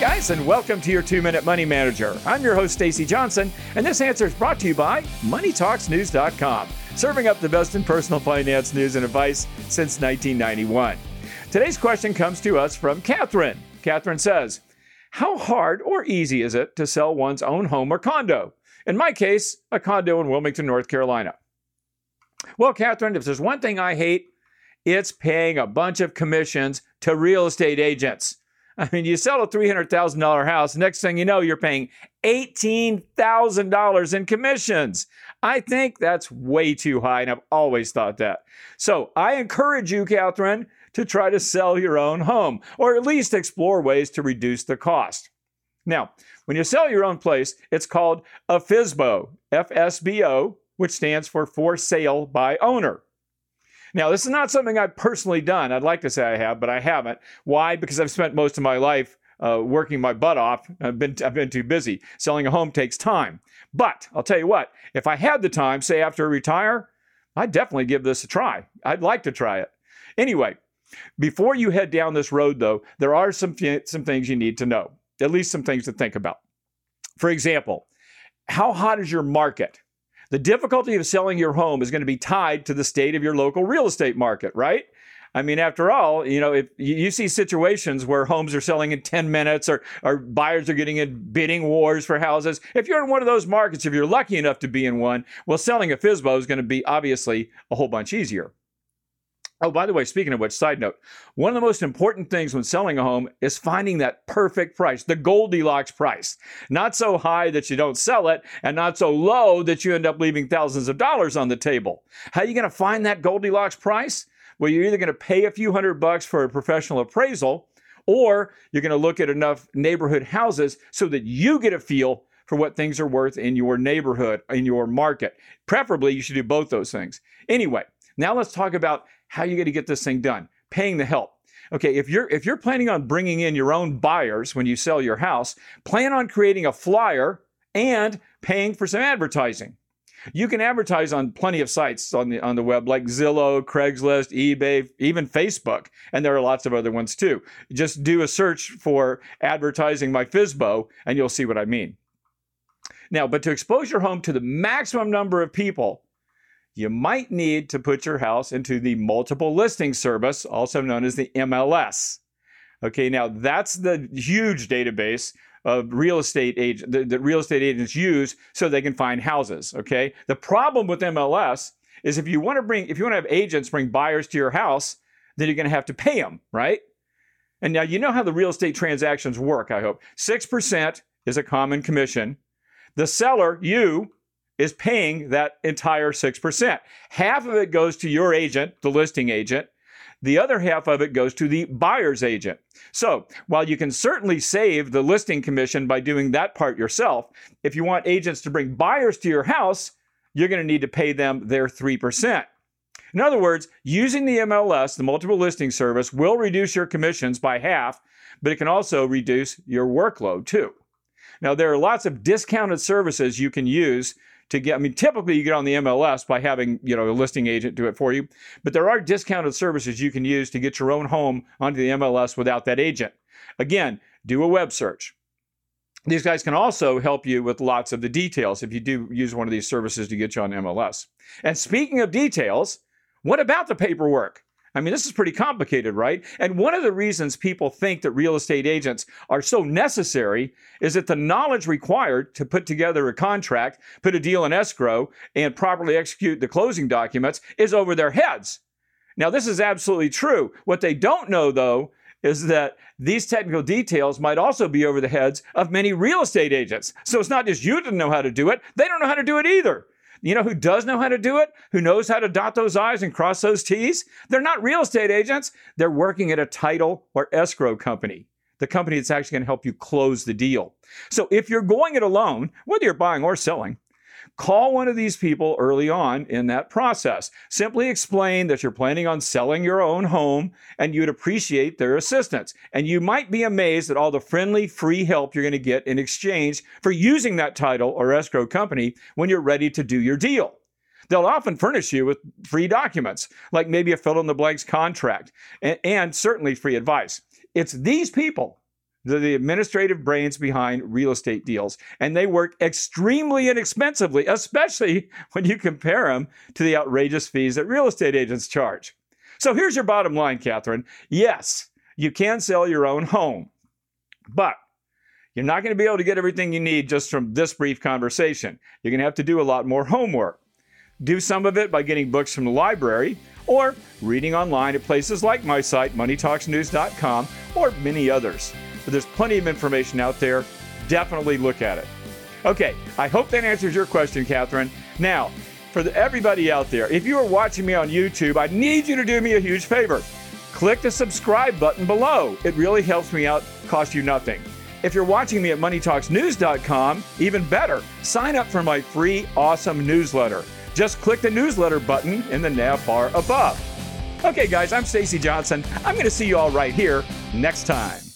Guys, and welcome to your two minute money manager. I'm your host, Stacy Johnson, and this answer is brought to you by MoneyTalksNews.com, serving up the best in personal finance news and advice since 1991. Today's question comes to us from Catherine. Catherine says, How hard or easy is it to sell one's own home or condo? In my case, a condo in Wilmington, North Carolina. Well, Catherine, if there's one thing I hate, it's paying a bunch of commissions to real estate agents. I mean, you sell a $300,000 house, next thing you know, you're paying $18,000 in commissions. I think that's way too high, and I've always thought that. So I encourage you, Catherine, to try to sell your own home, or at least explore ways to reduce the cost. Now, when you sell your own place, it's called a FSBO, F S B O, which stands for for sale by owner. Now, this is not something I've personally done. I'd like to say I have, but I haven't. Why? Because I've spent most of my life uh, working my butt off. I've been, I've been too busy. Selling a home takes time. But I'll tell you what, if I had the time, say after I retire, I'd definitely give this a try. I'd like to try it. Anyway, before you head down this road, though, there are some, some things you need to know, at least some things to think about. For example, how hot is your market? The difficulty of selling your home is going to be tied to the state of your local real estate market, right? I mean, after all, you know, if you see situations where homes are selling in 10 minutes or, or buyers are getting in bidding wars for houses, if you're in one of those markets, if you're lucky enough to be in one, well, selling a FSBO is going to be obviously a whole bunch easier. Oh, by the way, speaking of which, side note, one of the most important things when selling a home is finding that perfect price, the Goldilocks price. Not so high that you don't sell it, and not so low that you end up leaving thousands of dollars on the table. How are you going to find that Goldilocks price? Well, you're either going to pay a few hundred bucks for a professional appraisal, or you're going to look at enough neighborhood houses so that you get a feel for what things are worth in your neighborhood, in your market. Preferably, you should do both those things. Anyway, now let's talk about how are you going to get this thing done. Paying the help. Okay, if you're if you're planning on bringing in your own buyers when you sell your house, plan on creating a flyer and paying for some advertising. You can advertise on plenty of sites on the on the web like Zillow, Craigslist, eBay, even Facebook, and there are lots of other ones too. Just do a search for advertising my FSBO and you'll see what I mean. Now, but to expose your home to the maximum number of people, you might need to put your house into the multiple listing service, also known as the MLS. Okay, now that's the huge database of real estate agent that, real estate agents use so they can find houses. Okay, the problem with MLS is if you want to bring if you want to have agents bring buyers to your house, then you're going to have to pay them, right? And now you know how the real estate transactions work. I hope six percent is a common commission. The seller, you, is paying that entire 6%. Half of it goes to your agent, the listing agent. The other half of it goes to the buyer's agent. So, while you can certainly save the listing commission by doing that part yourself, if you want agents to bring buyers to your house, you're going to need to pay them their 3%. In other words, using the MLS, the multiple listing service, will reduce your commissions by half, but it can also reduce your workload too. Now, there are lots of discounted services you can use to get. I mean, typically you get on the MLS by having you know a listing agent do it for you, but there are discounted services you can use to get your own home onto the MLS without that agent. Again, do a web search. These guys can also help you with lots of the details if you do use one of these services to get you on MLS. And speaking of details, what about the paperwork? I mean, this is pretty complicated, right? And one of the reasons people think that real estate agents are so necessary is that the knowledge required to put together a contract, put a deal in escrow, and properly execute the closing documents is over their heads. Now, this is absolutely true. What they don't know, though, is that these technical details might also be over the heads of many real estate agents. So it's not just you to know how to do it, they don't know how to do it either. You know who does know how to do it? Who knows how to dot those I's and cross those T's? They're not real estate agents. They're working at a title or escrow company, the company that's actually going to help you close the deal. So if you're going it alone, whether you're buying or selling, Call one of these people early on in that process. Simply explain that you're planning on selling your own home and you'd appreciate their assistance. And you might be amazed at all the friendly, free help you're going to get in exchange for using that title or escrow company when you're ready to do your deal. They'll often furnish you with free documents, like maybe a fill in the blanks contract, and, and certainly free advice. It's these people the administrative brains behind real estate deals, and they work extremely inexpensively, especially when you compare them to the outrageous fees that real estate agents charge. So here's your bottom line, Catherine. Yes, you can sell your own home, but you're not going to be able to get everything you need just from this brief conversation. You're going to have to do a lot more homework. Do some of it by getting books from the library or reading online at places like my site, moneytalksnews.com, or many others. But there's plenty of information out there. Definitely look at it. Okay, I hope that answers your question, Catherine. Now, for the, everybody out there, if you are watching me on YouTube, I need you to do me a huge favor. Click the subscribe button below. It really helps me out, costs you nothing. If you're watching me at moneytalksnews.com, even better, sign up for my free awesome newsletter. Just click the newsletter button in the nav bar above. Okay, guys, I'm Stacy Johnson. I'm going to see you all right here next time.